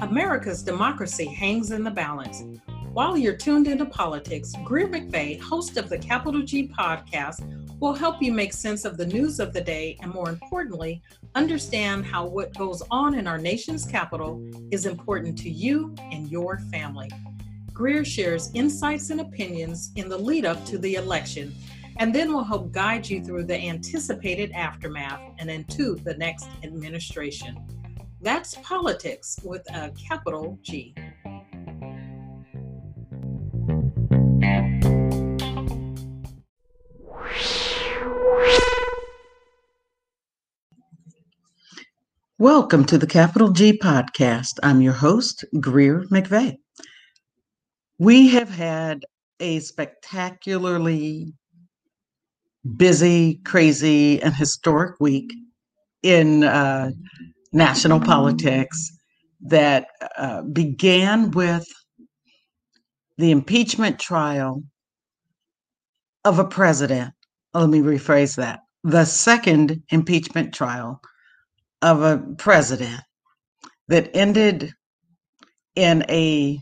America's democracy hangs in the balance. While you're tuned into politics, Greer McVay, host of the Capital G podcast, will help you make sense of the news of the day and, more importantly, understand how what goes on in our nation's capital is important to you and your family. Greer shares insights and opinions in the lead up to the election and then will help guide you through the mm. anticipated aftermath and into the next administration. That's politics with a capital G. Welcome to the Capital G podcast. I'm your host, Greer McVay. We have had a spectacularly busy, crazy, and historic week in uh, national politics that uh, began with the impeachment trial of a president. Let me rephrase that the second impeachment trial of a president that ended in a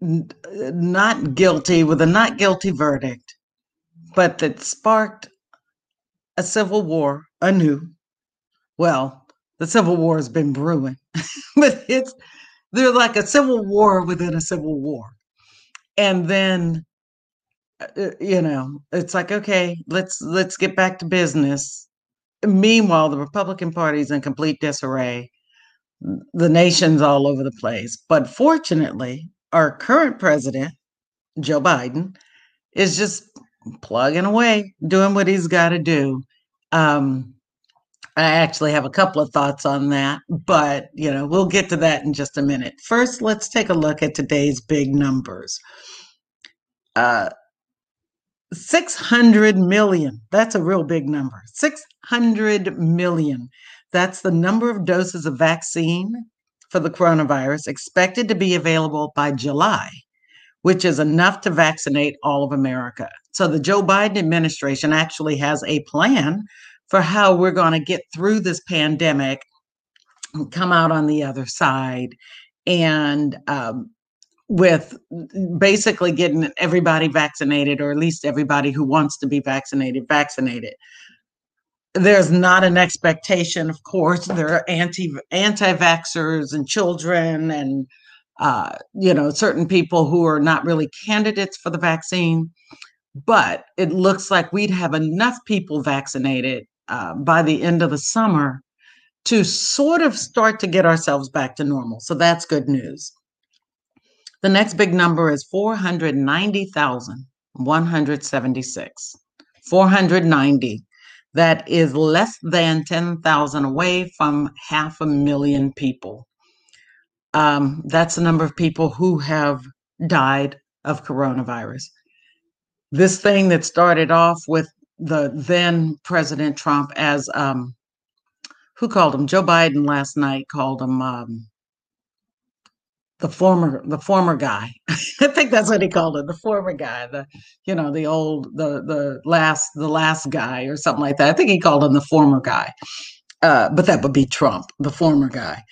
not guilty with a not guilty verdict, but that sparked a civil war anew. Well, the civil war has been brewing, but it's they're like a civil war within a civil war. And then uh, uh, you know, it's like okay, let's let's get back to business meanwhile, the Republican Party is in complete disarray. The nation's all over the place. But fortunately, our current president, Joe Biden, is just plugging away, doing what he's got to do. Um, I actually have a couple of thoughts on that, but you know, we'll get to that in just a minute. First, let's take a look at today's big numbers. Uh, 600 million. That's a real big number. 600 million. That's the number of doses of vaccine for the coronavirus expected to be available by July, which is enough to vaccinate all of America. So the Joe Biden administration actually has a plan for how we're going to get through this pandemic, and come out on the other side, and um, with basically getting everybody vaccinated, or at least everybody who wants to be vaccinated, vaccinated. There's not an expectation, of course. There are anti anti-vaxxers and children, and uh, you know certain people who are not really candidates for the vaccine. But it looks like we'd have enough people vaccinated uh, by the end of the summer to sort of start to get ourselves back to normal. So that's good news. The next big number is 490,176. 490. That is less than 10,000 away from half a million people. Um, that's the number of people who have died of coronavirus. This thing that started off with the then President Trump as um, who called him? Joe Biden last night called him um, the former the former guy. I think that's what he called it the former guy the you know the old the the last the last guy or something like that. I think he called him the former guy. Uh, but that would be trump the former guy.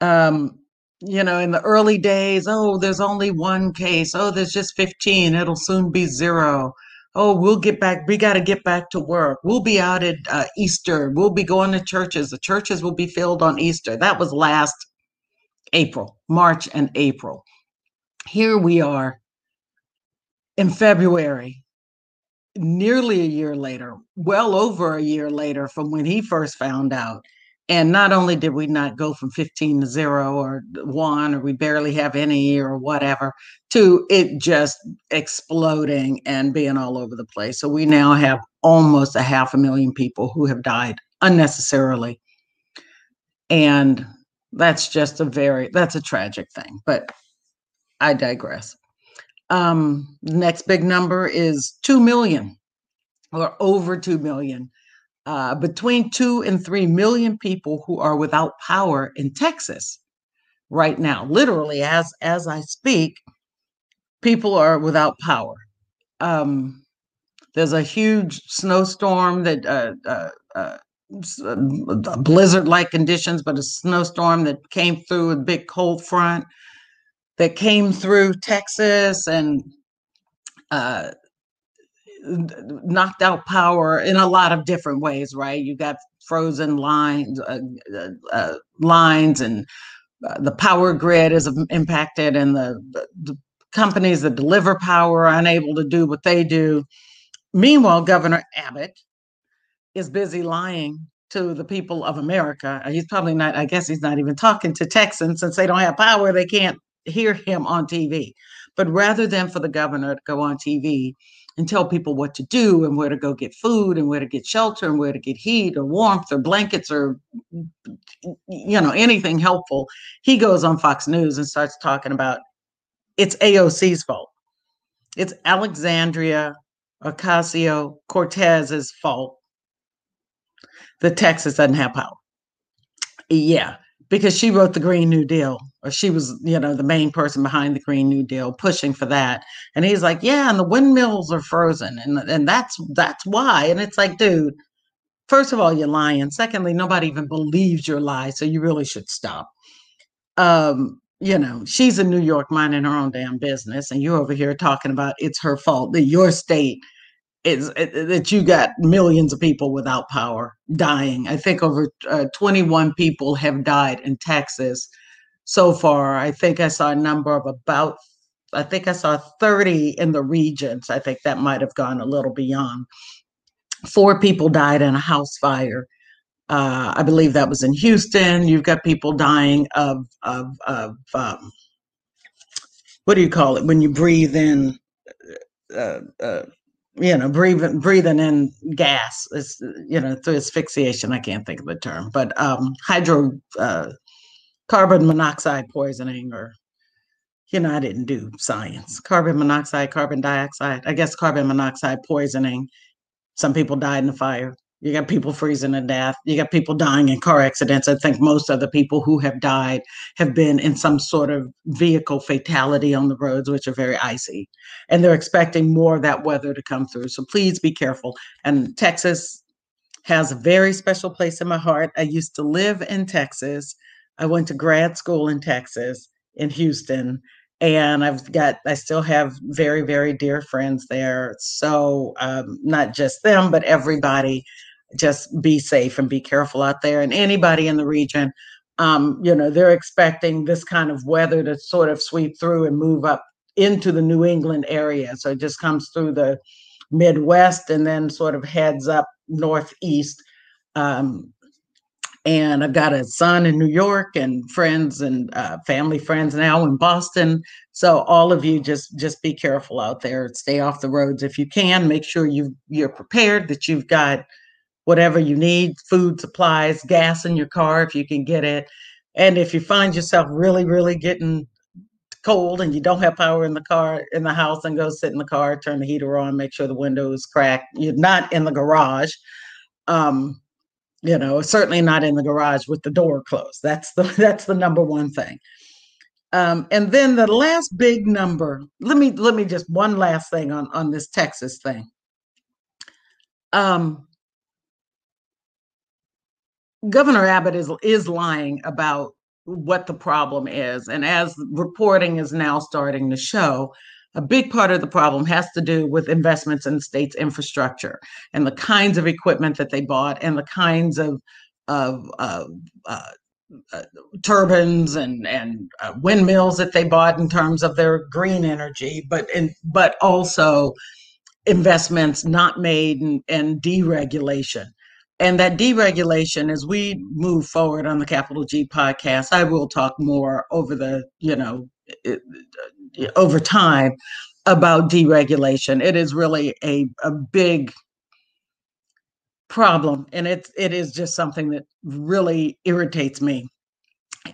Um you know in the early days oh there's only one case. Oh there's just 15 it'll soon be zero. Oh we'll get back we got to get back to work. We'll be out at uh, easter. We'll be going to churches. The churches will be filled on easter. That was last April, March and April. Here we are in February, nearly a year later, well over a year later from when he first found out. And not only did we not go from 15 to zero or one, or we barely have any or whatever, to it just exploding and being all over the place. So we now have almost a half a million people who have died unnecessarily. And that's just a very that's a tragic thing but i digress. Um next big number is 2 million or over 2 million. Uh, between 2 and 3 million people who are without power in texas right now. Literally as as i speak people are without power. Um There's a huge snowstorm that uh, uh, uh, uh blizzard-like conditions, but a snowstorm that came through a big cold front that came through Texas and uh, knocked out power in a lot of different ways. Right? You got frozen lines, uh, uh, uh lines, and uh, the power grid is impacted, and the, the companies that deliver power are unable to do what they do. Meanwhile, Governor Abbott is busy lying to the people of America. Uh, he's probably not, I guess he's not even talking to Texans since they don't have power, they can't hear him on TV. But rather than for the governor to go on TV and tell people what to do and where to go get food and where to get shelter and where to get heat or warmth or blankets or you know anything helpful, he goes on Fox News and starts talking about it's AOC's fault. It's Alexandria Ocasio Cortez's fault that Texas doesn't have power. Yeah, because she wrote the Green New Deal, or she was, you know, the main person behind the Green New Deal, pushing for that. And he's like, "Yeah, and the windmills are frozen, and and that's that's why." And it's like, dude, first of all, you're lying. Secondly, nobody even believes your lie, so you really should stop. Um, you know, she's in New York minding her own damn business, and you're over here talking about it's her fault that your state is that you got millions of people without power dying. I think over uh, 21 people have died in Texas so far. I think I saw a number of about, I think I saw 30 in the regions. I think that might have gone a little beyond. Four people died in a house fire. Uh, I believe that was in Houston. You've got people dying of of of um, what do you call it when you breathe in uh, uh, you know, breathing breathing in gas is you know through asphyxiation. I can't think of the term, but um, hydro uh, carbon monoxide poisoning, or you know, I didn't do science. Carbon monoxide, carbon dioxide. I guess carbon monoxide poisoning. Some people died in the fire. You got people freezing to death. You got people dying in car accidents. I think most of the people who have died have been in some sort of vehicle fatality on the roads, which are very icy. And they're expecting more of that weather to come through. So please be careful. And Texas has a very special place in my heart. I used to live in Texas. I went to grad school in Texas, in Houston and I've got I still have very very dear friends there. So um, not just them, but everybody just be safe and be careful out there. And anybody in the region, um, you know, they're expecting this kind of weather to sort of sweep through and move up into the New England area. So it just comes through the Midwest and then sort of heads up northeast. Um, and I've got a son in New York and friends and uh, family friends now in Boston. So all of you just just be careful out there. Stay off the roads if you can. Make sure you you're prepared. That you've got whatever you need food supplies gas in your car if you can get it. And if you find yourself really really getting cold and you don't have power in the car in the house and go sit in the car turn the heater on make sure the window is cracked. You're not in the garage um you know certainly not in the garage with the door closed. That's the that's the number one thing. Um, and then the last big number let me let me just one last thing on on this texas thing. Um Governor Abbott is is lying about what the problem is, and as reporting is now starting to show, a big part of the problem has to do with investments in state's infrastructure and the kinds of equipment that they bought and the kinds of of uh, uh, uh, turbines and and uh, windmills that they bought in terms of their green energy, but in but also investments not made in, in deregulation and that deregulation as we move forward on the capital g podcast i will talk more over the you know over time about deregulation. It is really a, a big problem and it's it is just something that really irritates me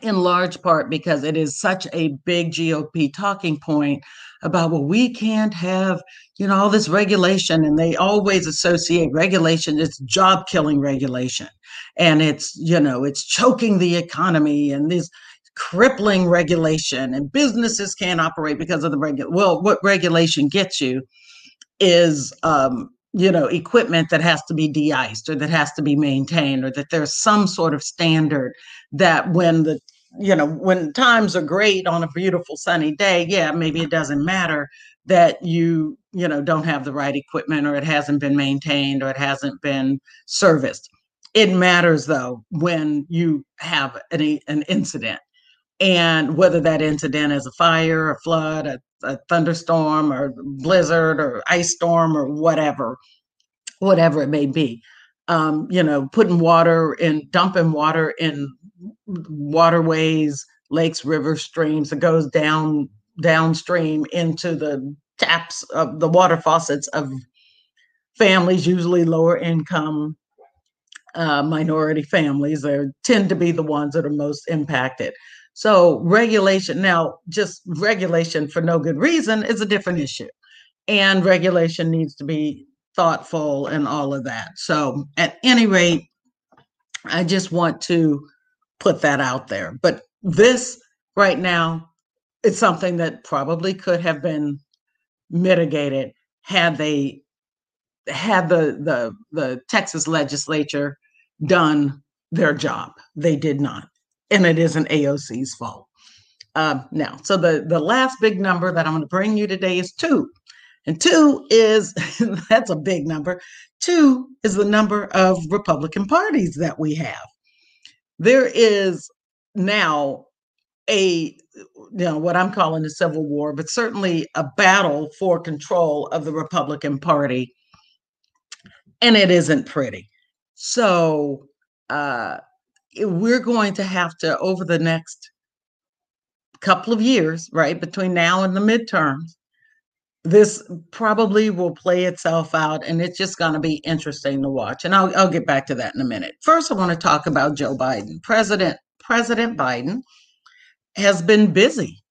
in large part because it is such a big GOP talking point about, well, we can't have, you know, all this regulation. And they always associate regulation, it's job killing regulation. And it's, you know, it's choking the economy and this crippling regulation and businesses can't operate because of the regulation. Well, what regulation gets you is um, you know equipment that has to be de-iced or that has to be maintained or that there's some sort of standard that when the you know when times are great on a beautiful sunny day yeah maybe it doesn't matter that you you know don't have the right equipment or it hasn't been maintained or it hasn't been serviced it matters though when you have an, an incident and whether that incident is a fire, a flood, a, a thunderstorm, or blizzard, or ice storm, or whatever, whatever it may be. Um, you know, putting water in, dumping water in waterways, lakes, rivers, streams that goes down downstream into the taps of the water faucets of families, usually lower income uh, minority families. They tend to be the ones that are most impacted. So regulation now, just regulation for no good reason is a different issue. And regulation needs to be thoughtful and all of that. So at any rate, I just want to put that out there. But this right now is something that probably could have been mitigated had they had the the the Texas legislature done their job. They did not and it isn't AOC's fault. Uh, now, so the the last big number that I'm going to bring you today is two, and two is that's a big number. Two is the number of Republican parties that we have. There is now a you know what I'm calling a civil war, but certainly a battle for control of the Republican Party, and it isn't pretty. So uh, we're going to have to over the next couple of years, right, between now and the midterms, this probably will play itself out and it's just going to be interesting to watch. And I'll, I'll get back to that in a minute. First, I want to talk about Joe Biden. President President Biden has been busy.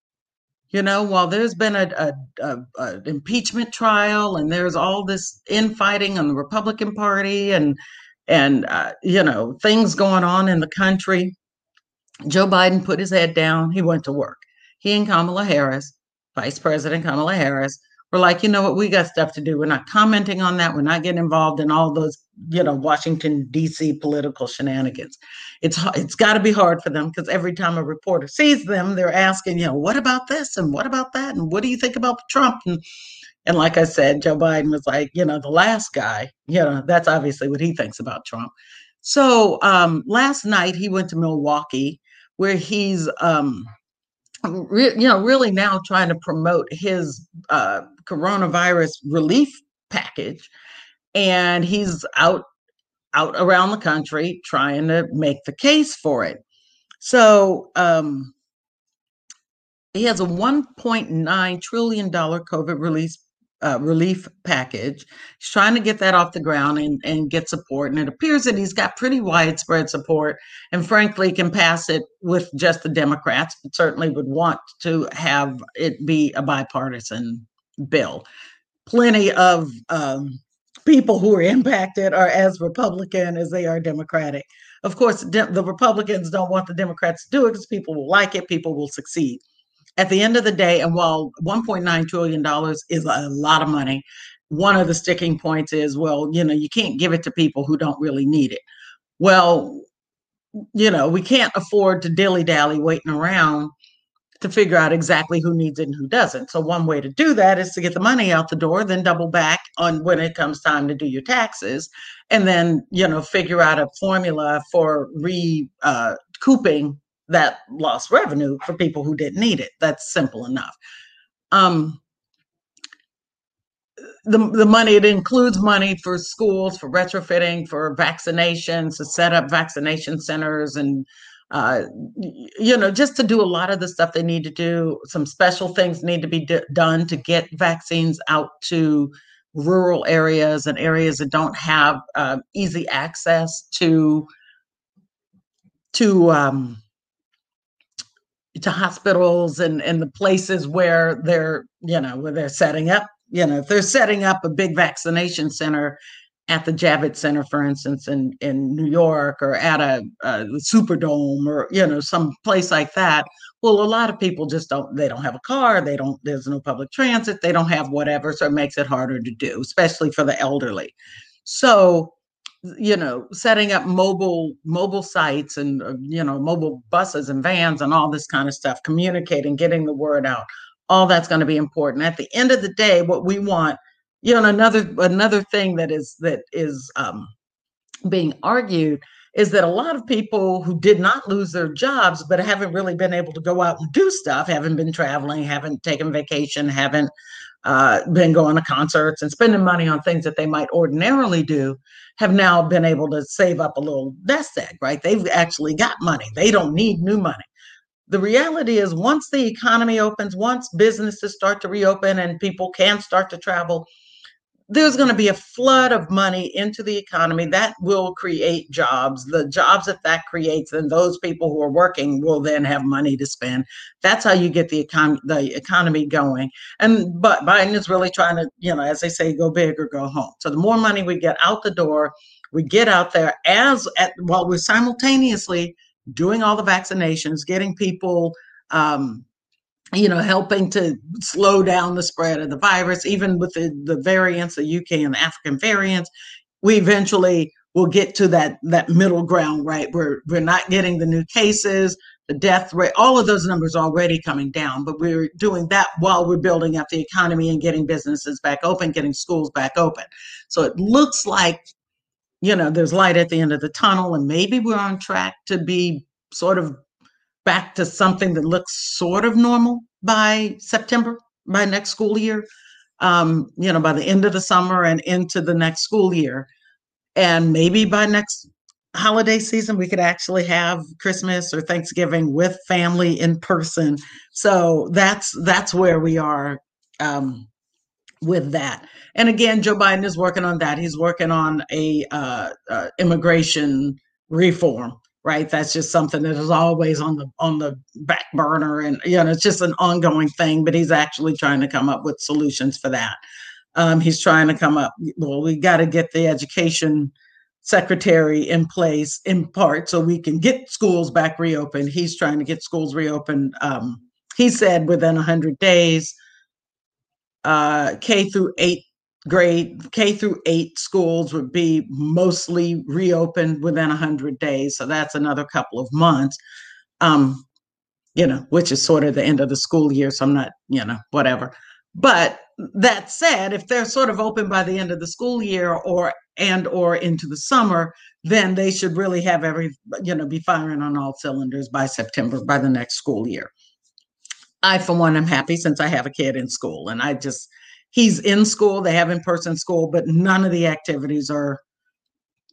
You know, while there's been a, a, a, a impeachment trial and there's all this infighting on the Republican Party and and uh, you know things going on in the country joe biden put his head down he went to work he and kamala harris vice president kamala harris were like you know what? We got stuff to do. We're not commenting on that. We're not getting involved in all those you know washington dc political shenanigans. It's it's got to be hard for them because every time a reporter sees them they're asking you know what about this and what about that and what do you think about trump? And and like I said, Joe Biden was like, you know, the last guy, you know, that's obviously what he thinks about Trump. So um, last night he went to Milwaukee where he's, um, re- you know, really now trying to promote his uh, coronavirus relief package. And he's out out around the country trying to make the case for it. So um, he has a 1.9 trillion dollar COVID release uh, relief package. He's trying to get that off the ground and, and get support. And it appears that he's got pretty widespread support and, frankly, can pass it with just the Democrats, but certainly would want to have it be a bipartisan bill. Plenty of um, people who are impacted are as Republican as they are Democratic. Of course, the Republicans don't want the Democrats to do it because people will like it, people will succeed at the end of the day, and while $1.9 trillion is a lot of money, one of the sticking points is, well, you know, you can't give it to people who don't really need it. Well, you know, we can't afford to dilly dally waiting around to figure out exactly who needs it and who doesn't. So one way to do that is to get the money out the door, then double back on when it comes time to do your taxes, and then you know figure out a formula for recouping uh, that lost revenue for people who didn't need it. That's simple enough. Um, the, the money, it includes money for schools, for retrofitting, for vaccinations, to set up vaccination centers and uh, you know, just to do a lot of the stuff they need to do. Some special things need to be d- done to get vaccines out to rural areas and areas that don't have uh, easy access to to um, to hospitals and, and the places where they're, you know, where they're setting up, you know, if they're setting up a big vaccination center at the Javits Center, for instance, in, in New York or at a, a Superdome or, you know, some place like that, Well, a lot of people just don't, they don't have a car, they don't, there's no public transit, they don't have whatever. So it makes it harder to do, especially for the elderly. So, you know, setting up mobile mobile sites and uh, you know mobile buses and vans and all this kind of stuff, communicating, getting the word out, all that's going to be important. At the end of the day, what we want, you know, another another thing that is that is um, being argued is that a lot of people who did not lose their jobs but haven't really been able to go out and do stuff, haven't been traveling, haven't taken vacation, haven't uh, been going to concerts and spending money on things that they might ordinarily do, have now been able to save up a little nest egg, right? They've actually got money. They don't need new money. The reality is, once the economy opens, once businesses start to reopen and people can start to travel, there's going to be a flood of money into the economy that will create jobs. The jobs that that creates, and those people who are working will then have money to spend. That's how you get the economy the economy going. And but Biden is really trying to, you know, as they say, go big or go home. So the more money we get out the door, we get out there as at while we're simultaneously doing all the vaccinations, getting people um, you know, helping to slow down the spread of the virus, even with the, the variants, the UK and the African variants, we eventually will get to that that middle ground, right? We're we're not getting the new cases, the death rate, all of those numbers already coming down, but we're doing that while we're building up the economy and getting businesses back open, getting schools back open. So it looks like, you know, there's light at the end of the tunnel, and maybe we're on track to be sort of back to something that looks sort of normal by September, by next school year, um, you know, by the end of the summer and into the next school year. And maybe by next holiday season, we could actually have Christmas or Thanksgiving with family in person. So that's that's where we are um, with that. And again, Joe Biden is working on that. He's working on a uh, uh, immigration reform right? That's just something that is always on the on the back burner and you know it's just an ongoing thing but he's actually trying to come up with solutions for that. Um, he's trying to come up well we got to get the education secretary in place in part so we can get schools back reopened. He's trying to get schools reopened um, he said within 100 days uh, k through 8 grade K through eight schools would be mostly reopened within 100 days. So that's another couple of months, um, you know, which is sort of the end of the school year. So I'm not, you know, whatever. But that said, if they're sort of open by the end of the school year or and or into the summer, then they should really have every, you know, be firing on all cylinders by September, by the next school year. I, for one, am happy since I have a kid in school and I just, he's in school, they have in person school, but none of the activities are,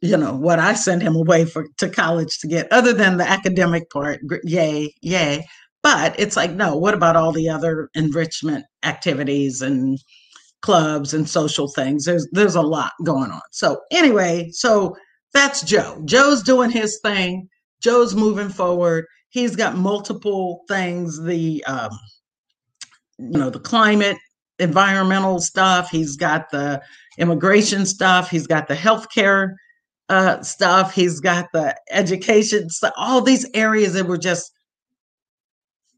you know, what I send him away for to college to get, other than the academic part. Yay, yay. But it's like, no, what about all the other enrichment activities and clubs and social things? There's there's a lot going on. So anyway, so that's Joe. Joe's doing his thing. Joe's moving forward. He's got multiple things. The um, you know, the climate environmental stuff. He's got the immigration stuff. He's got the healthcare uh, stuff. He's got the education stuff. All these areas that were just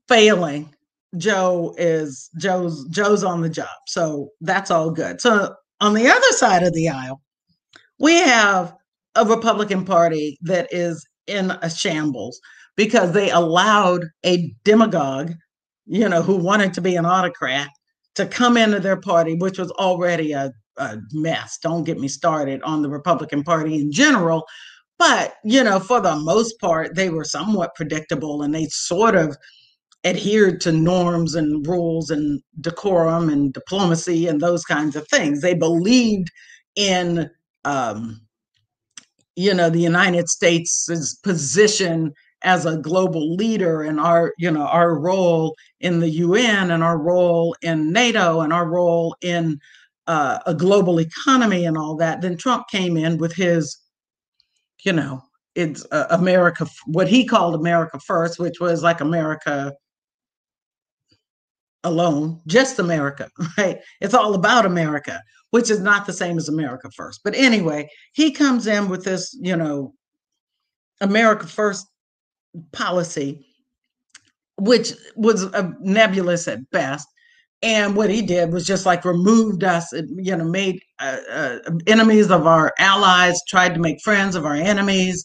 failing. Joe is Joe's Joe's on the job. So that's all good. So on the other side of the aisle, we have a Republican Party that is in a shambles because they allowed a demagogue, you know, who wanted to be an autocrat to come into their party, which was already a, a mess. Don't get me started on the Republican Party in general. But, you know, for the most part, they were somewhat predictable and they sort of adhered to norms and rules and decorum and diplomacy and those kinds of things. They believed in, um, you know, the United States' position as a global leader and our you know our role in the UN and our role in NATO and our role in uh, a global economy and all that, then Trump came in with his, you know, it's uh, America, what he called America first, which was like America alone, just America, right? It's all about America, which is not the same as America first. But anyway, he comes in with this, you know, America first policy which was uh, nebulous at best. And what he did was just like removed us, you know, made uh, uh, enemies of our allies, tried to make friends of our enemies.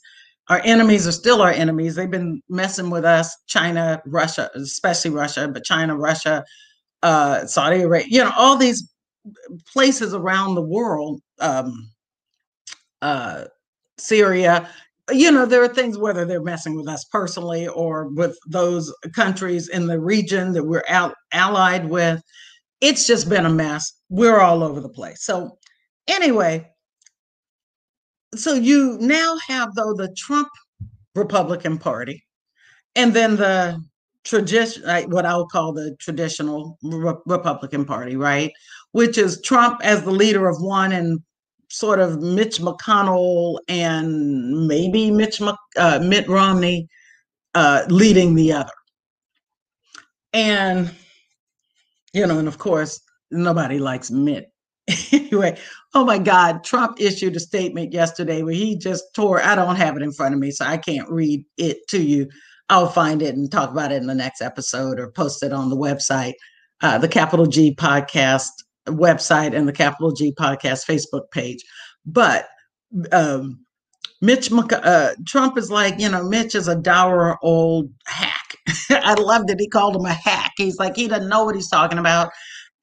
Our enemies are still our enemies. They've been messing with us, China, Russia, especially Russia, but China, Russia, uh, Saudi Arabia, you know, all these places around the world, um, uh, Syria, you know, there are things whether they're messing with us personally or with those countries in the region that we're out allied with. It's just been a mess. We're all over the place. So, anyway, so you now have though the Trump Republican Party, and then the tradition, uh, what I would call the traditional Re- Republican Party, right? Which is Trump as the leader of one and sort of Mitch McConnell and maybe Mitch uh, Mitt Romney uh, leading the other. And you know, and of course, nobody likes Mitt. anyway, oh my God, Trump issued a statement yesterday where he just tore. I don't have it in front of me, so I can't read it to you. I'll find it and talk about it in the next episode or post it on the website, uh, the Capital G podcast website and the Capital G Podcast Facebook page. But um, Mitch uh, Trump is like, you know, Mitch is a dour old hack. I love that he called him a hack. He's like, he doesn't know what he's talking about.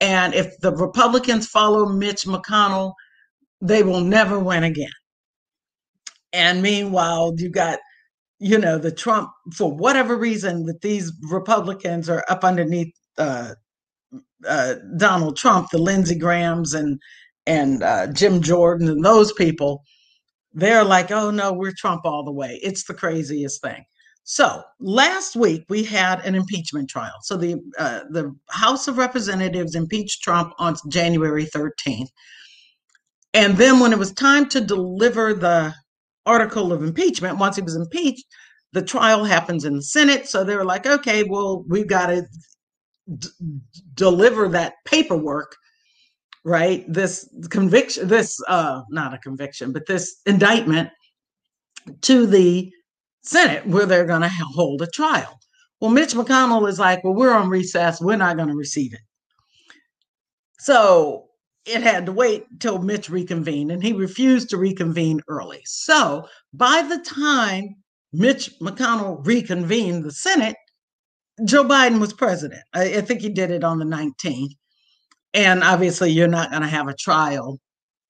And if the Republicans follow Mitch McConnell, they will never win again. And meanwhile, you got, you know, the Trump, for whatever reason, that these Republicans are up underneath uh, uh, Donald Trump, the Lindsey Grahams and and uh, Jim Jordan and those people, they're like, oh no, we're Trump all the way. It's the craziest thing. So last week we had an impeachment trial. So the uh, the House of Representatives impeached Trump on January 13th, and then when it was time to deliver the article of impeachment, once he was impeached, the trial happens in the Senate. So they were like, okay, well, we've got to d- deliver that paperwork right? This conviction this uh not a conviction but this indictment to the senate where they're going to hold a trial. Well mitch mcconnell is like well we're on recess. We're not going to receive it. So it had to wait till mitch reconvened and he refused to reconvene early. So by the time mitch mcconnell reconvened the senate Joe Biden was president. I, I think he did it on the 19th. And obviously, you're not going to have a trial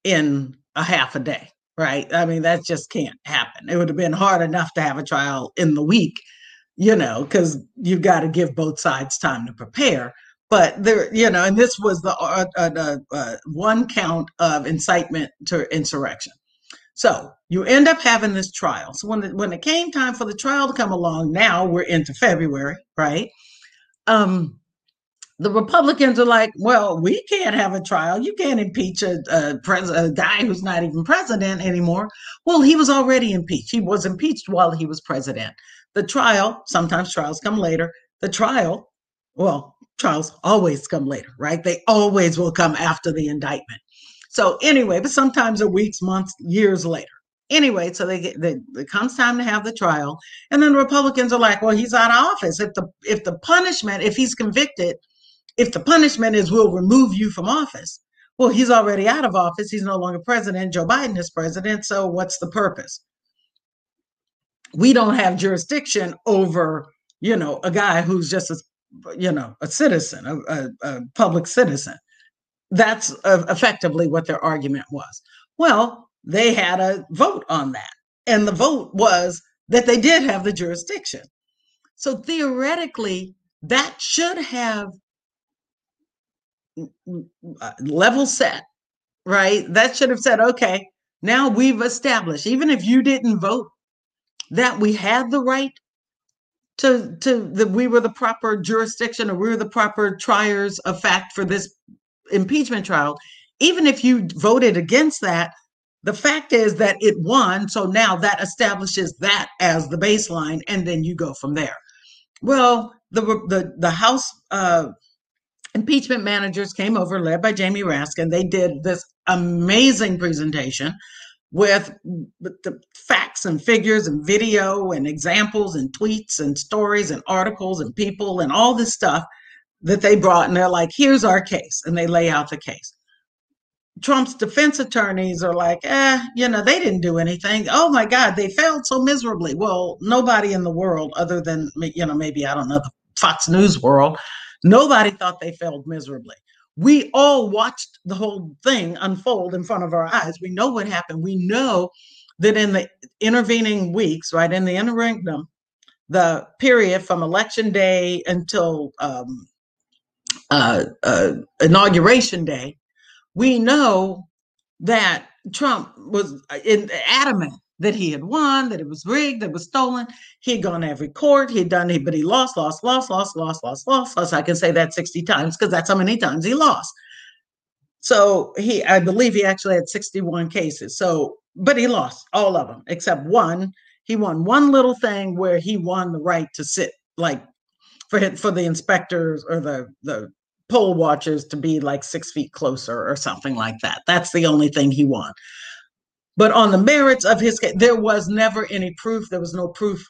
in a half a day, right? I mean, that just can't happen. It would have been hard enough to have a trial in the week, you know, because you've got to give both sides time to prepare. But there, you know, and this was the uh, uh, uh, one count of incitement to insurrection. So you end up having this trial. So when the, when it came time for the trial to come along, now we're into February, right? Um, the Republicans are like, well, we can't have a trial. You can't impeach a, a, pres- a guy who's not even president anymore. Well, he was already impeached. He was impeached while he was president. The trial, sometimes trials come later. The trial, well, trials always come later, right? They always will come after the indictment. So anyway, but sometimes a weeks, months, years later. Anyway, so they get it comes time to have the trial, and then the Republicans are like, "Well, he's out of office. If the if the punishment, if he's convicted, if the punishment is we'll remove you from office, well, he's already out of office. He's no longer president. Joe Biden is president. So what's the purpose? We don't have jurisdiction over, you know, a guy who's just a, you know, a citizen, a, a, a public citizen. That's uh, effectively what their argument was. Well, they had a vote on that. And the vote was that they did have the jurisdiction. So theoretically, that should have uh, level set, right? That should have said, okay, now we've established, even if you didn't vote, that we had the right to to that we were the proper jurisdiction or we were the proper triers of fact for this impeachment trial, even if you voted against that, the fact is that it won. So now that establishes that as the baseline, and then you go from there. Well, the the the House uh, impeachment managers came over, led by Jamie Raskin. They did this amazing presentation with the facts and figures and video and examples and tweets and stories and articles and people and all this stuff that they brought. And they're like, here's our case. And they lay out the case. Trump's defense attorneys are like, eh, you know, they didn't do anything. Oh my God, they failed so miserably. Well, nobody in the world, other than, you know, maybe, I don't know, the Fox News world, nobody thought they failed miserably. We all watched the whole thing unfold in front of our eyes. We know what happened. We know that in the intervening weeks, right, in the interregnum, the period from election day until um, uh, uh, inauguration day, we know that Trump was uh, adamant that he had won, that it was rigged, that it was stolen. He had gone to every court, he'd done it, but he lost, lost, lost, lost, lost, lost, lost, lost. I can say that 60 times because that's how many times he lost. So he, I believe he actually had 61 cases. So, but he lost all of them except one. He won one little thing where he won the right to sit, like for for the inspectors or the the poll watchers to be like six feet closer or something like that. That's the only thing he won. But on the merits of his case, there was never any proof. There was no proof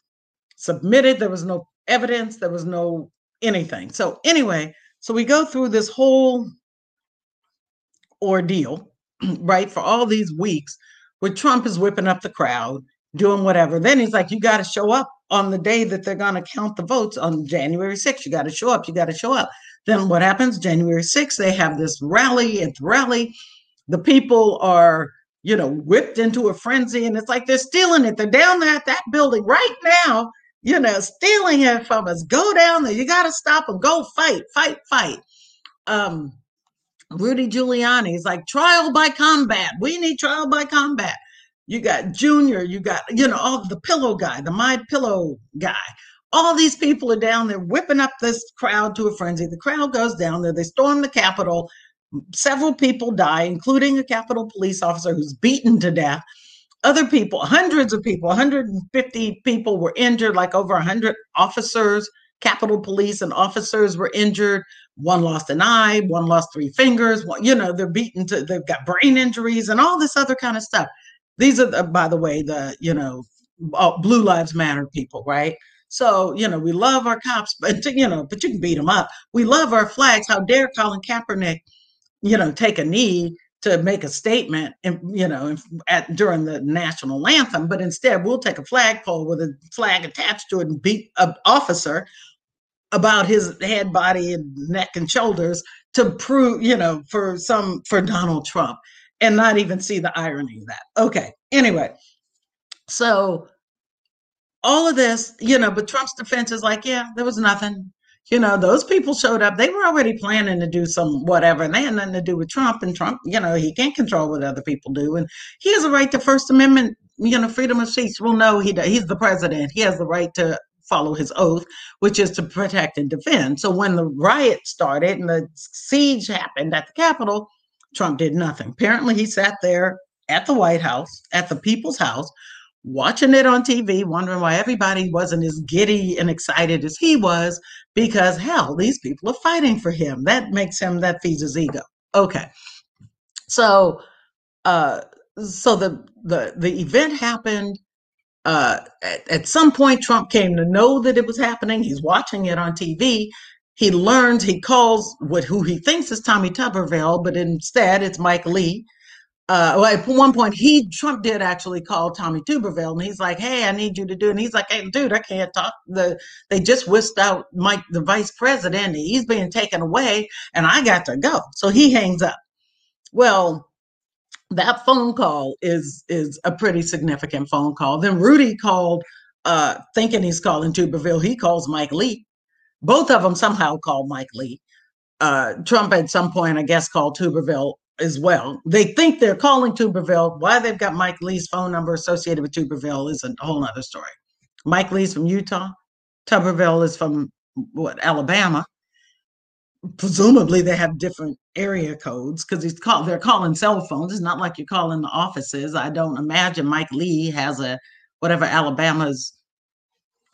submitted. There was no evidence. There was no anything. So, anyway, so we go through this whole ordeal, right, for all these weeks where Trump is whipping up the crowd, doing whatever. Then he's like, you got to show up on the day that they're going to count the votes on January 6th. You got to show up. You got to show up. Then what happens? January 6th, they have this rally. The rally, the people are, you know, whipped into a frenzy, and it's like they're stealing it. They're down there at that building right now, you know, stealing it from us. Go down there. You got to stop them. Go fight, fight, fight. Um, Rudy Giuliani is like trial by combat. We need trial by combat. You got Junior, you got, you know, all the pillow guy, the my pillow guy all these people are down there whipping up this crowd to a frenzy. The crowd goes down there. They storm the Capitol. Several people die, including a Capitol police officer who's beaten to death. Other people, hundreds of people, 150 people were injured, like over 100 officers, Capitol police and officers were injured. One lost an eye, one lost three fingers. One, you know, they're beaten to, they've got brain injuries and all this other kind of stuff. These are, the, by the way, the, you know, Blue Lives Matter people, right? So, you know, we love our cops, but, you know, but you can beat them up. We love our flags. How dare Colin Kaepernick, you know, take a knee to make a statement, and you know, at during the national anthem, but instead we'll take a flagpole with a flag attached to it and beat an officer about his head, body, and neck and shoulders to prove, you know, for some for Donald Trump, and not even see the irony of that. Okay, anyway, so all of this, you know, but Trump's defense is like, yeah, there was nothing. You know, those people showed up. They were already planning to do some whatever, and they had nothing to do with Trump. And Trump, you know, he can't control what other people do, and he has a right to First Amendment, you know, freedom of speech. Well, no, he he's the president. He has the right to follow his oath, which is to protect and defend. So when the riot started and the siege happened at the Capitol, Trump did nothing. Apparently, he sat there at the White House, at the people's house, watching it on TV, wondering why everybody wasn't as giddy and excited as he was, because hell, these people are fighting for him. That makes him, that feeds his ego. Okay. So, uh, so the, the, the event happened. Uh, at, at some point, Trump came to know that it was happening. He's watching it on TV. He learns, he calls what who he thinks is Tommy Tuberville, but instead it's Mike Lee uh, well, at one point, he Trump did actually call Tommy Tuberville, and he's like, "Hey, I need you to do." And he's like, "Hey, dude, I can't talk." The they just whisked out Mike, the vice president. He's being taken away, and I got to go. So he hangs up. Well, that phone call is is a pretty significant phone call. Then Rudy called, uh, thinking he's calling Tuberville. He calls Mike Lee. Both of them somehow called Mike Lee. Uh, Trump at some point, I guess, called Tuberville as well. They think they're calling Tuberville. Why they've got Mike Lee's phone number associated with Tuberville is a whole other story. Mike Lee's from Utah. Tuberville is from what Alabama. Presumably they have different area codes because he's called they're calling cell phones. It's not like you're calling the offices. I don't imagine Mike Lee has a whatever Alabama's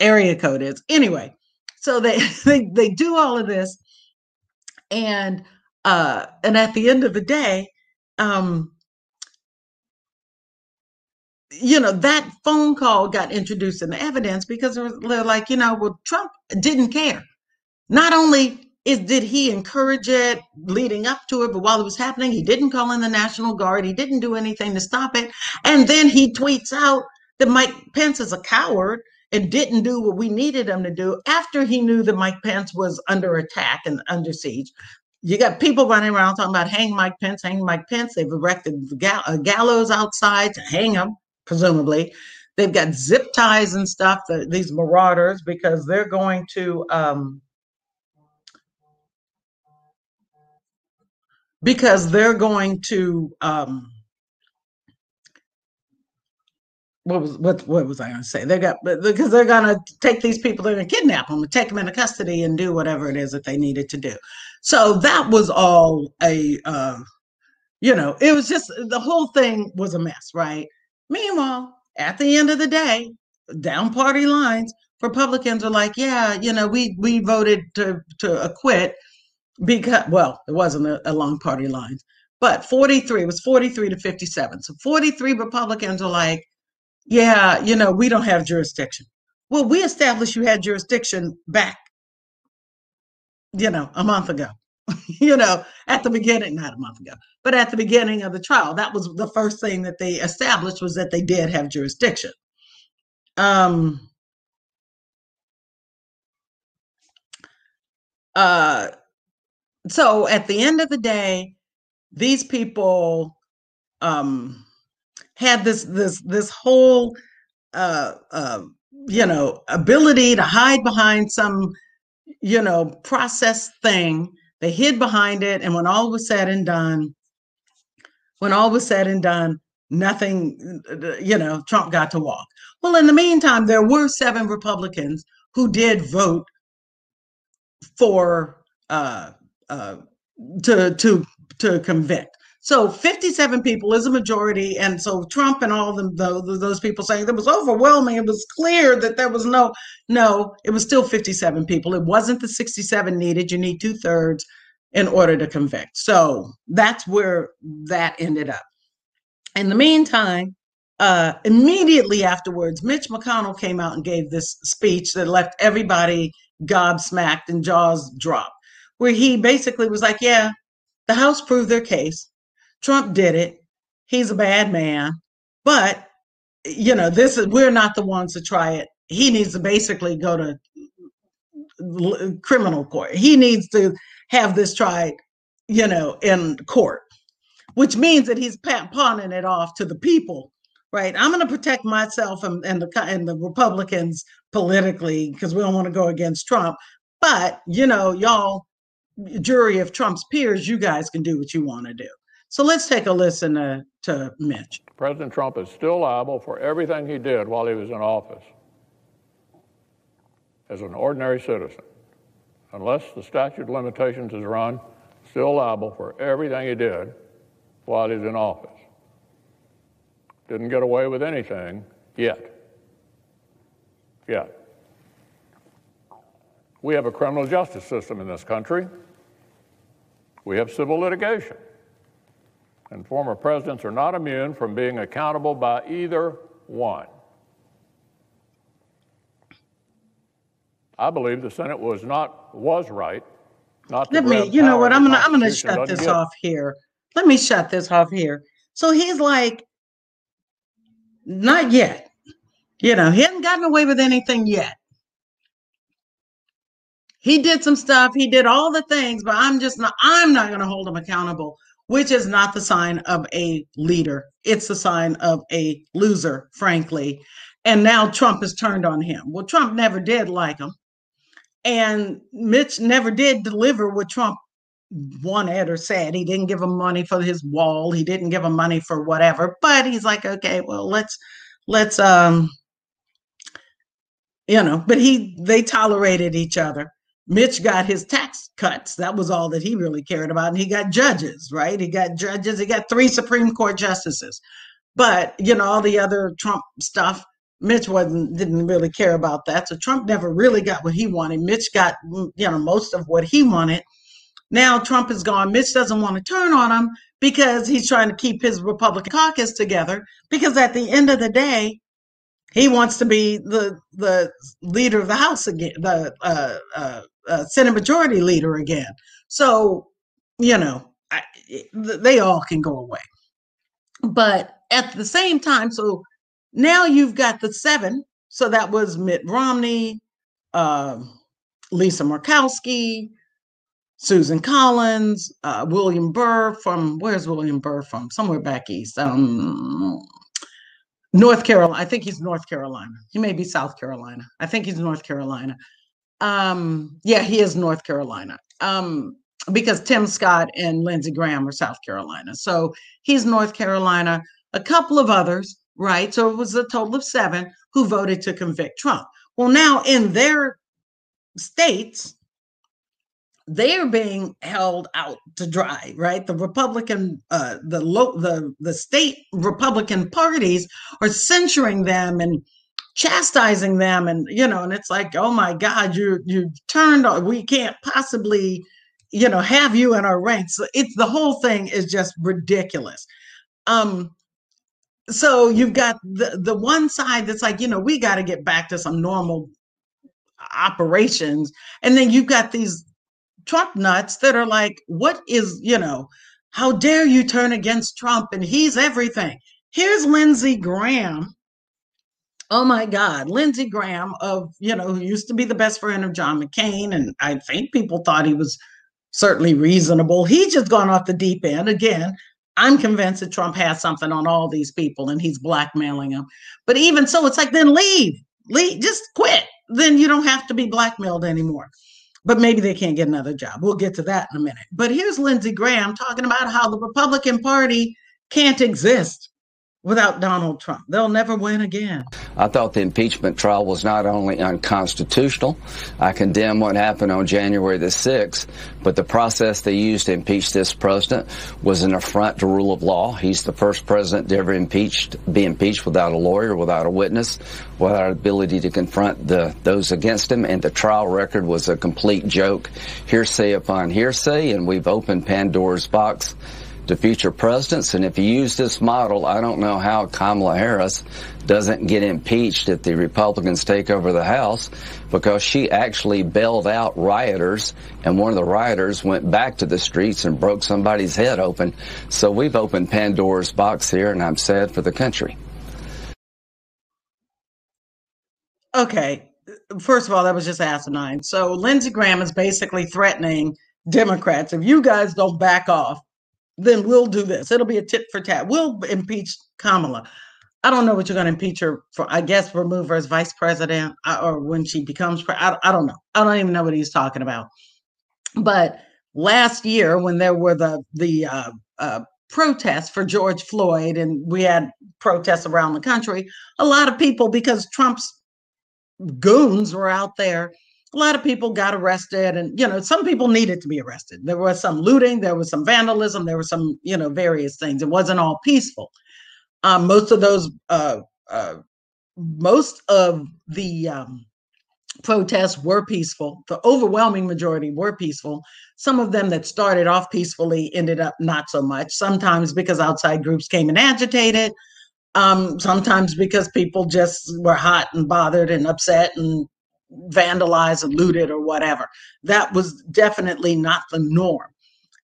area code is. Anyway, so they they, they do all of this and uh, and at the end of the day, um, you know, that phone call got introduced in the evidence because they're like, you know, well, Trump didn't care. Not only is did he encourage it leading up to it, but while it was happening, he didn't call in the National Guard. He didn't do anything to stop it. And then he tweets out that Mike Pence is a coward and didn't do what we needed him to do after he knew that Mike Pence was under attack and under siege. You got people running around talking about hang Mike Pence, hang Mike Pence. They've erected a gallows outside to hang him, presumably. They've got zip ties and stuff, the, these marauders, because they're going to um, because they're going to um, what was what what was I going to say? They got because they're going to take these people, they're going to kidnap them, take them into custody, and do whatever it is that they needed to do. So that was all a, uh, you know, it was just the whole thing was a mess, right? Meanwhile, at the end of the day, down party lines, Republicans are like, yeah, you know, we we voted to to acquit because well, it wasn't a, along party lines, but 43 it was 43 to 57. So 43 Republicans are like yeah, you know, we don't have jurisdiction. Well, we established you had jurisdiction back, you know, a month ago, you know, at the beginning, not a month ago, but at the beginning of the trial. That was the first thing that they established was that they did have jurisdiction. Um, uh, so at the end of the day, these people, um, had this this this whole uh, uh, you know ability to hide behind some you know process thing. They hid behind it, and when all was said and done, when all was said and done, nothing. You know, Trump got to walk. Well, in the meantime, there were seven Republicans who did vote for uh, uh, to to to convict. So 57 people is a majority. And so Trump and all them, those people saying it was overwhelming. It was clear that there was no, no, it was still 57 people. It wasn't the 67 needed. You need two thirds in order to convict. So that's where that ended up. In the meantime, uh, immediately afterwards, Mitch McConnell came out and gave this speech that left everybody gobsmacked and jaws dropped, where he basically was like, Yeah, the House proved their case. Trump did it. He's a bad man. But, you know, this is, we're not the ones to try it. He needs to basically go to criminal court. He needs to have this tried, you know, in court, which means that he's pawning it off to the people, right? I'm going to protect myself and, and the and the Republicans politically because we don't want to go against Trump. But you know, y'all, jury of Trump's peers, you guys can do what you want to do. So let's take a listen to, to Mitch. President Trump is still liable for everything he did while he was in office as an ordinary citizen. Unless the statute of limitations is run, still liable for everything he did while he was in office. Didn't get away with anything yet. Yet. We have a criminal justice system in this country. We have civil litigation and former presidents are not immune from being accountable by either one. I believe the Senate was not was right. Not Let me, you know what? I'm gonna I'm gonna shut this off here. Let me shut this off here. So he's like, not yet. You know, he hasn't gotten away with anything yet. He did some stuff. He did all the things, but I'm just not. I'm not going to hold him accountable which is not the sign of a leader. It's the sign of a loser, frankly. And now Trump has turned on him. Well, Trump never did like him. And Mitch never did deliver what Trump wanted or said. He didn't give him money for his wall. He didn't give him money for whatever. But he's like, okay, well, let's let's um you know, but he they tolerated each other. Mitch got his tax cuts. That was all that he really cared about. And he got judges, right? He got judges. He got three Supreme Court justices. But, you know, all the other Trump stuff, Mitch wasn't didn't really care about that. So Trump never really got what he wanted. Mitch got, you know, most of what he wanted. now Trump is gone. Mitch doesn't want to turn on him because he's trying to keep his Republican caucus together. Because at the end of the day, he wants to be the the leader of the House again, the uh, uh, uh, Senate Majority Leader again. So you know, I, they all can go away. But at the same time, so now you've got the seven. So that was Mitt Romney, uh, Lisa Murkowski, Susan Collins, uh, William Burr from where's William Burr from? Somewhere back east. Um, North Carolina. I think he's North Carolina. He may be South Carolina. I think he's North Carolina. Um, yeah, he is North Carolina. Um, because Tim Scott and Lindsey Graham are South Carolina. So he's North Carolina. A couple of others, right? So it was a total of seven who voted to convict Trump. Well, now in their states, they're being held out to dry, right? The Republican, uh, the lo- the the state Republican parties are censuring them and chastising them, and you know, and it's like, oh my God, you you turned. On, we can't possibly, you know, have you in our ranks. It's the whole thing is just ridiculous. Um, so you've got the the one side that's like, you know, we got to get back to some normal operations, and then you've got these Trump nuts that are like, what is, you know, how dare you turn against Trump and he's everything. Here's Lindsey Graham. Oh my God, Lindsey Graham of, you know, who used to be the best friend of John McCain. And I think people thought he was certainly reasonable. He's just gone off the deep end. Again, I'm convinced that Trump has something on all these people and he's blackmailing them. But even so, it's like, then leave, leave, just quit. Then you don't have to be blackmailed anymore but maybe they can't get another job. We'll get to that in a minute. But here's Lindsey Graham talking about how the Republican Party can't exist without Donald Trump. They'll never win again. I thought the impeachment trial was not only unconstitutional, I condemn what happened on January the 6th, but the process they used to impeach this president was an affront to rule of law. He's the first president to ever impeached, be impeached without a lawyer, without a witness, without ability to confront the, those against him, and the trial record was a complete joke, hearsay upon hearsay, and we've opened Pandora's box to future presidents. And if you use this model, I don't know how Kamala Harris doesn't get impeached if the Republicans take over the House because she actually bailed out rioters and one of the rioters went back to the streets and broke somebody's head open. So we've opened Pandora's box here and I'm sad for the country. Okay. First of all, that was just asinine. So Lindsey Graham is basically threatening Democrats. If you guys don't back off, then we'll do this. It'll be a tit for tat. We'll impeach Kamala. I don't know what you're going to impeach her for. I guess remove her as vice president uh, or when she becomes. I, I don't know. I don't even know what he's talking about. But last year, when there were the the uh, uh, protests for George Floyd, and we had protests around the country, a lot of people because Trump's goons were out there a lot of people got arrested and you know some people needed to be arrested. There was some looting there was some vandalism there was some you know various things. It wasn't all peaceful. Um, most of those uh, uh, most of the um, protests were peaceful. The overwhelming majority were peaceful. Some of them that started off peacefully ended up not so much sometimes because outside groups came and agitated um, sometimes because people just were hot and bothered and upset and vandalized and looted or whatever. That was definitely not the norm.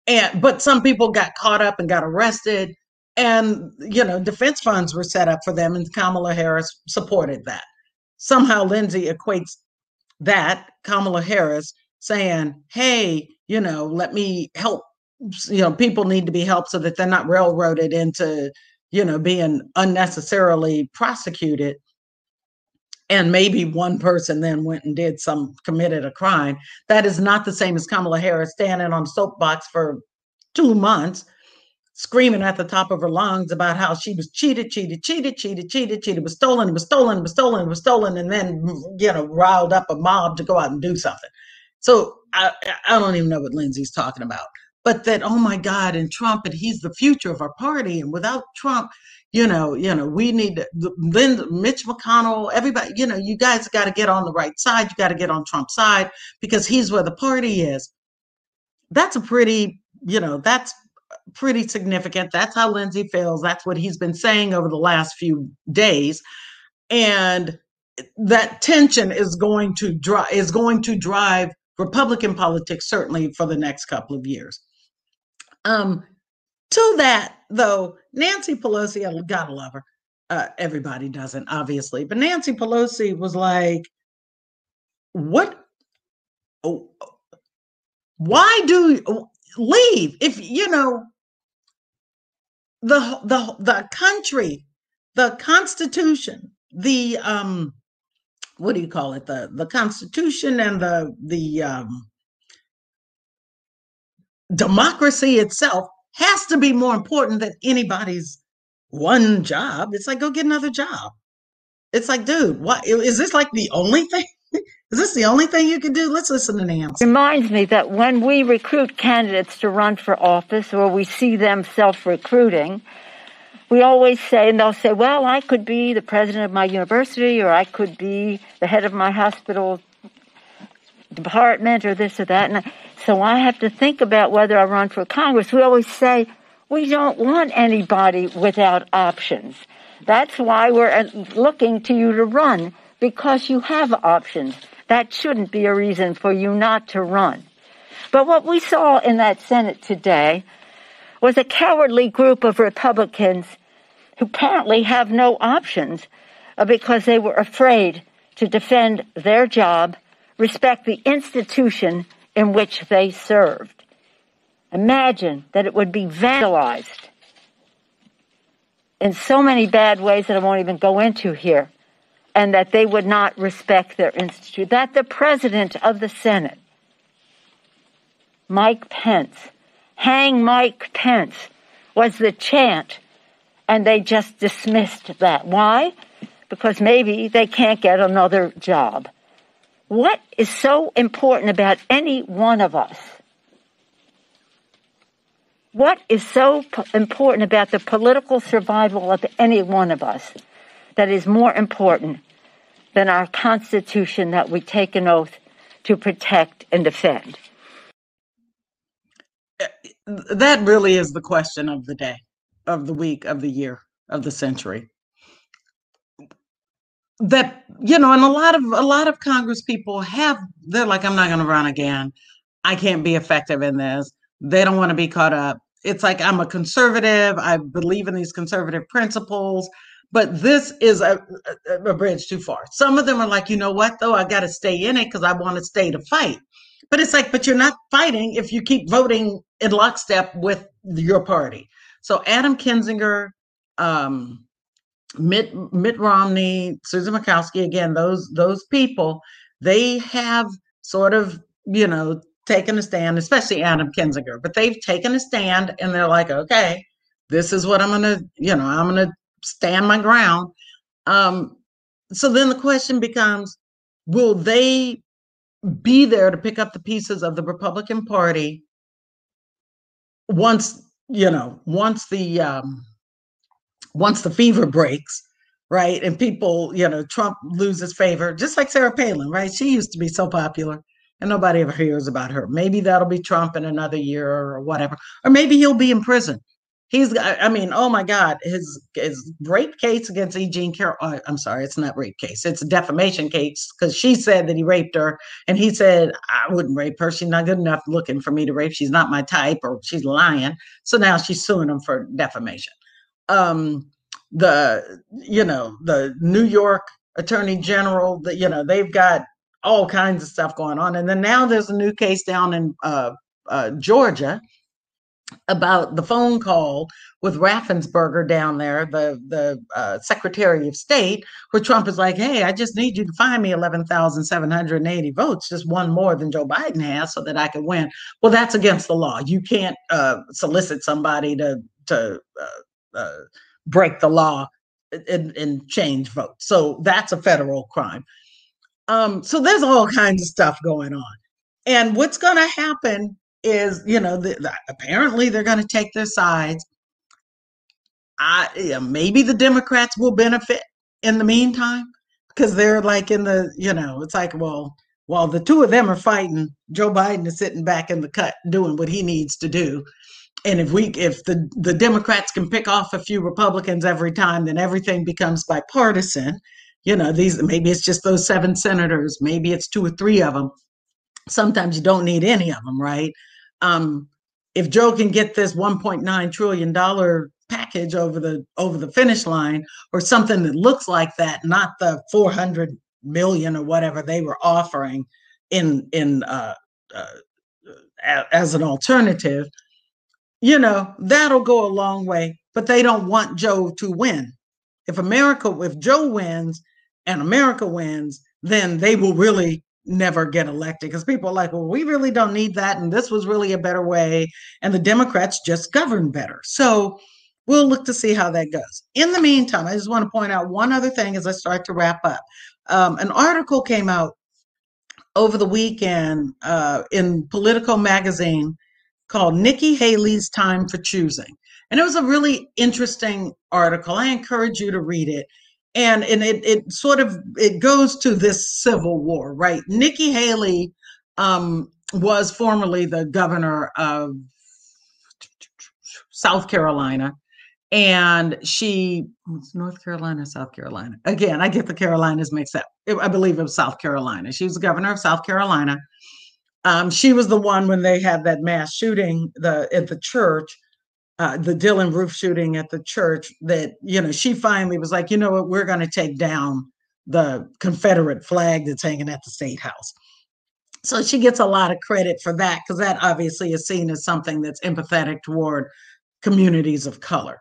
And but some people got caught up and got arrested and you know defense funds were set up for them and Kamala Harris supported that. Somehow Lindsey equates that Kamala Harris saying, "Hey, you know, let me help you know, people need to be helped so that they're not railroaded into, you know, being unnecessarily prosecuted." And maybe one person then went and did some committed a crime. That is not the same as Kamala Harris standing on soapbox for two months, screaming at the top of her lungs about how she was cheated, cheated, cheated, cheated, cheated, cheated, was stolen, was stolen, was stolen, was stolen, and then you know riled up a mob to go out and do something. So I, I don't even know what Lindsey's talking about. But that, oh my God, and Trump, and he's the future of our party. And without Trump, you know, you know, we need to, then Mitch McConnell, everybody, you know, you guys got to get on the right side. You got to get on Trump's side because he's where the party is. that's a pretty, you know, that's pretty significant. That's how Lindsey feels. That's what he's been saying over the last few days. And that tension is going to drive is going to drive Republican politics certainly for the next couple of years. Um, to that though, Nancy Pelosi, I gotta love her. Uh, everybody doesn't, obviously, but Nancy Pelosi was like, "What? Oh, why do leave if you know the the the country, the Constitution, the um, what do you call it? The the Constitution and the the um, democracy itself has to be more important than anybody's one job. It's like go get another job. It's like, dude, what is this like the only thing? Is this the only thing you can do? Let's listen to Nancy. Reminds me that when we recruit candidates to run for office or we see them self recruiting, we always say, and they'll say, well, I could be the president of my university or I could be the head of my hospital department or this or that. And so I have to think about whether I run for Congress. We always say, we don't want anybody without options. That's why we're uh, looking to you to run because you have options. That shouldn't be a reason for you not to run. But what we saw in that Senate today was a cowardly group of Republicans who apparently have no options uh, because they were afraid to defend their job, respect the institution in which they served. Imagine that it would be vandalized in so many bad ways that I won't even go into here, and that they would not respect their institute. That the president of the Senate, Mike Pence, hang Mike Pence, was the chant and they just dismissed that. Why? Because maybe they can't get another job. What is so important about any one of us? What is so important about the political survival of any one of us that is more important than our Constitution that we take an oath to protect and defend? That really is the question of the day of the week, of the year, of the century. That you know, and a lot of a lot of Congress people have they're like, I'm not going to run again. I can't be effective in this. They don't want to be caught up. It's like I'm a conservative. I believe in these conservative principles, but this is a, a, a bridge too far. Some of them are like, you know what, though, I got to stay in it because I want to stay to fight. But it's like, but you're not fighting if you keep voting in lockstep with your party. So Adam Kinzinger, um, Mitt Mitt Romney, Susan Murkowski, again, those those people, they have sort of you know taken a stand, especially Adam Kinzinger, but they've taken a stand and they're like, okay, this is what I'm gonna, you know, I'm gonna stand my ground. Um, so then the question becomes, will they be there to pick up the pieces of the Republican Party once you know, once the um, once the fever breaks, right, and people, you know, Trump loses favor, just like Sarah Palin, right? She used to be so popular, and nobody ever hears about her. Maybe that'll be Trump in another year or whatever, or maybe he'll be in prison. He's, I mean, oh my God, his his rape case against E. Jean Carroll. Oh, I'm sorry, it's not rape case. It's a defamation case because she said that he raped her, and he said I wouldn't rape her. She's not good enough looking for me to rape. She's not my type, or she's lying. So now she's suing him for defamation. Um, the you know the New York Attorney General, you know they've got all kinds of stuff going on, and then now there's a new case down in uh, uh, Georgia about the phone call with Raffensperger down there, the the uh, Secretary of State, where Trump is like, "Hey, I just need you to find me eleven thousand seven hundred eighty votes, just one more than Joe Biden has, so that I can win." Well, that's against the law. You can't uh, solicit somebody to to uh, uh break the law and, and, change votes. So that's a federal crime. Um, so there's all kinds of stuff going on, and what's going to happen is you know the, the, apparently they're going to take their sides i yeah, maybe the democrats will benefit in the meantime because they're like in the you know it's like well while the two of them are fighting, Joe Biden is sitting back in the cut doing what he needs to do. And if we if the, the Democrats can pick off a few Republicans every time, then everything becomes bipartisan. You know, these maybe it's just those seven senators, maybe it's two or three of them. Sometimes you don't need any of them, right? Um, if Joe can get this 1.9 trillion dollar package over the over the finish line or something that looks like that, not the 400 million or whatever they were offering in in uh, uh, as an alternative, you know that'll go a long way. But they don't want Joe to win. If America, if Joe wins and America wins, then they will really never get elected because people are like, well, we really don't need that. And this was really a better way. And the Democrats just govern better. So we'll look to see how that goes. In the meantime, I just want to point out one other thing as I start to wrap up. Um, an article came out over the weekend uh, in Politico magazine called Nikki Haley's Time for Choosing. And it was a really interesting article. I encourage you to read it. And, and it, it sort of it goes to this civil war, right? Nikki Haley um, was formerly the governor of South Carolina and she North Carolina, South Carolina. Again, I get the Carolinas mixed up. I believe it was South Carolina. She was the governor of South Carolina. Um, she was the one when they had that mass shooting the at the church, uh, the Dylann Roof shooting at the church. That you know, she finally was like, you know what, we're going to take down the Confederate flag that's hanging at the state house. So she gets a lot of credit for that because that obviously is seen as something that's empathetic toward communities of color.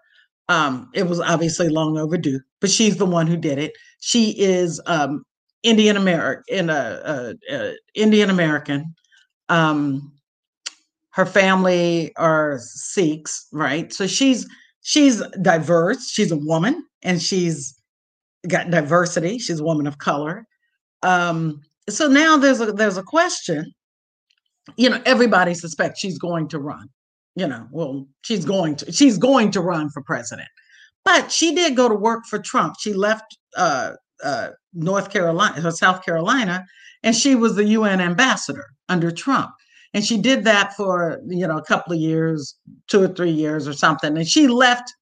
Um, it was obviously long overdue, but she's the one who did it. She is um, Indian American, in a, a, a, Indian American. Um, her family are Sikhs, right? So she's she's diverse. She's a woman, and she's got diversity. She's a woman of color. Um, so now there's a there's a question. You know, everybody suspects she's going to run you know, well, she's going to she's going to run for president. But she did go to work for Trump. She left uh, uh, North Carolina or South Carolina, and she was the UN ambassador under Trump. And she did that for you know a couple of years, two or three years or something. And she left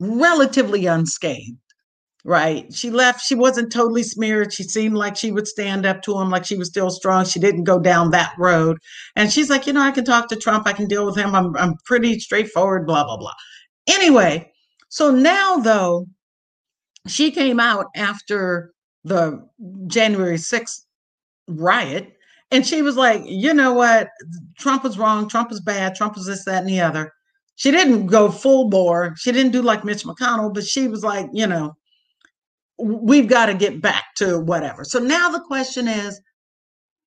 relatively unscathed right? She left. She wasn't totally smeared. She seemed like she would stand up to him, like she was still strong. She didn't go down that road. And she's like, you know, I can talk to Trump. I can deal with him. I'm, I'm pretty straightforward, blah, blah, blah. Anyway, so now, though, she came out after the January 6th riot. And she was like, you know what? Trump was wrong. Trump was bad. Trump was this, that, and the other. She didn't go full bore. She didn't do like Mitch McConnell, but she was like, you know, we've got to get back to whatever. So now the question is,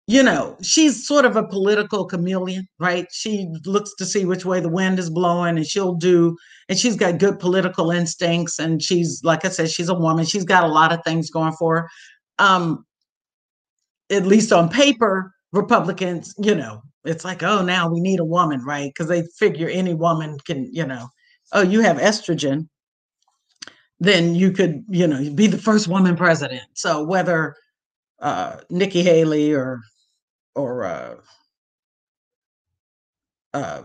you know, she's sort of a political chameleon, right? She looks to see which way the wind is blowing and she'll do, and she's got good political instincts. And she's, like I said, she's a woman. She's got a lot of things going for her. Um, at least on paper, Republicans, you know, it's like, oh, now we need a woman, right? Because they figure any woman can, you know, oh, you have estrogen then you could, you know, be the first woman president. So whether uh, Nikki Haley or or uh, uh,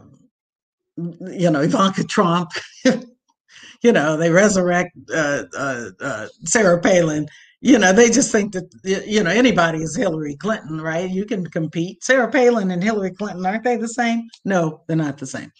you know Ivanka Trump, you know, they resurrect uh, uh, uh, Sarah Palin. You know, they just think that you know anybody is Hillary Clinton, right? You can compete. Sarah Palin and Hillary Clinton aren't they the same? No, they're not the same.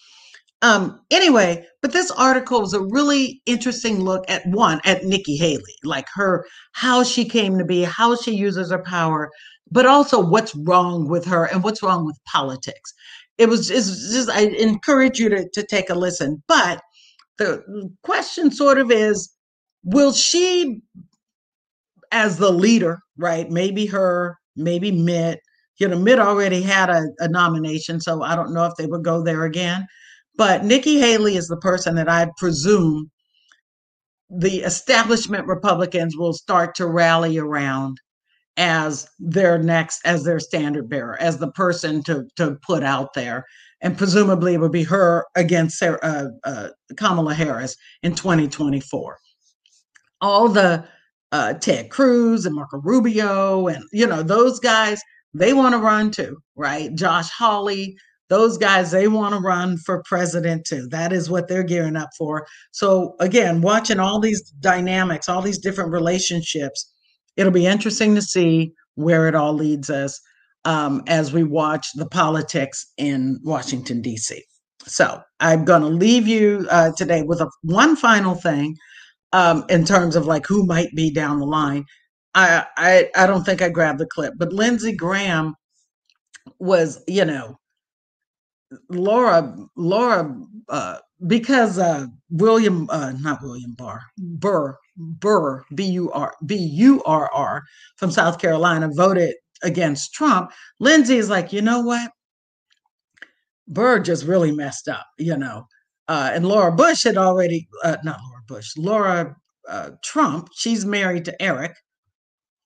Um, anyway, but this article was a really interesting look at one at Nikki Haley, like her how she came to be, how she uses her power, but also what's wrong with her and what's wrong with politics. It was just, I encourage you to, to take a listen. But the question sort of is, will she, as the leader, right? Maybe her, maybe Mitt. You know, Mitt already had a, a nomination, so I don't know if they would go there again but Nikki Haley is the person that I presume the establishment Republicans will start to rally around as their next, as their standard bearer, as the person to to put out there, and presumably it would be her against Sarah, uh, uh, Kamala Harris in 2024. All the uh, Ted Cruz and Marco Rubio and you know those guys they want to run too, right? Josh Hawley, those guys, they want to run for president too. That is what they're gearing up for. So, again, watching all these dynamics, all these different relationships, it'll be interesting to see where it all leads us um, as we watch the politics in Washington, D.C. So, I'm going to leave you uh, today with a, one final thing um, in terms of like who might be down the line. I, I I don't think I grabbed the clip, but Lindsey Graham was, you know, Laura Laura uh, because uh, William uh, not William Barr Burr Burr B U R B U R R from South Carolina voted against Trump. Lindsey is like, you know what? Burr just really messed up, you know. Uh, and Laura Bush had already uh, not Bush, Laura uh, Trump. She's married to Eric,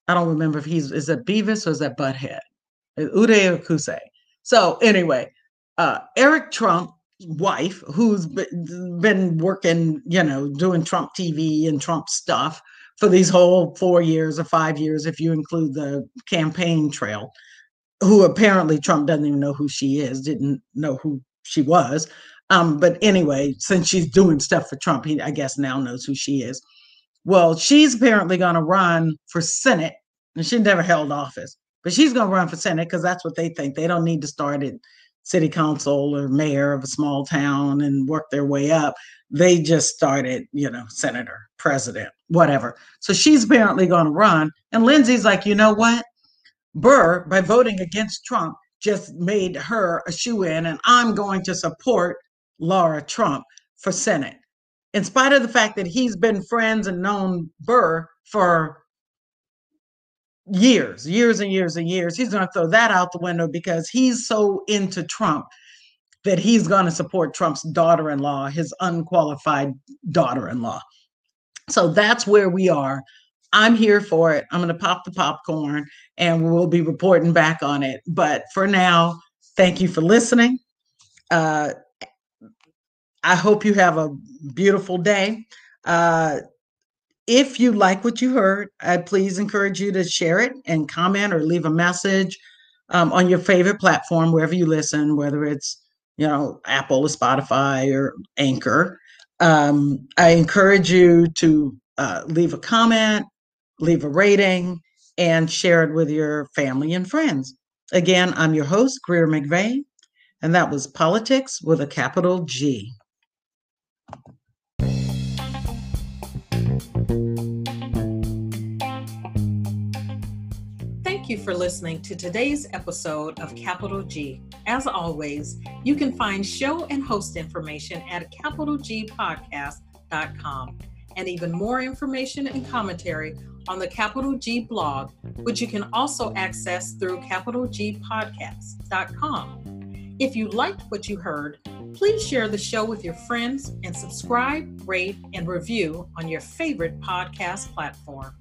I don't remember if he's is that Beavis or is that Butthead? Uday or Qusay. So anyway, uh, Eric Trump wife who's been working, you know, doing Trump TV and Trump stuff for these whole four years or five years, if you include the campaign trail, who apparently Trump doesn't even know who she is, didn't know who she was. Um, but anyway, since she's doing stuff for Trump, he I guess now knows who she is. Well, she's apparently going to run for Senate, and she never held office, but she's going to run for Senate because that's what they think. They don't need to start at city council or mayor of a small town and work their way up. They just started, you know, senator, president, whatever. So she's apparently going to run. And Lindsey's like, you know what? Burr, by voting against Trump, just made her a shoe in, and I'm going to support Laura Trump for Senate in spite of the fact that he's been friends and known Burr for years, years and years and years, he's going to throw that out the window because he's so into Trump that he's going to support Trump's daughter in law, his unqualified daughter in law. So that's where we are. I'm here for it. I'm going to pop the popcorn and we'll be reporting back on it. But for now, thank you for listening. Uh, I hope you have a beautiful day. Uh, if you like what you heard, I please encourage you to share it and comment or leave a message um, on your favorite platform, wherever you listen, whether it's you know Apple or Spotify or Anchor. Um, I encourage you to uh, leave a comment, leave a rating, and share it with your family and friends. Again, I'm your host, Greer McVay, and that was Politics with a capital G. Thank you for listening to today's episode of Capital G. As always, you can find show and host information at capitalgpodcast.com and even more information and commentary on the Capital G blog, which you can also access through capitalgpodcast.com. If you liked what you heard, please share the show with your friends and subscribe, rate, and review on your favorite podcast platform.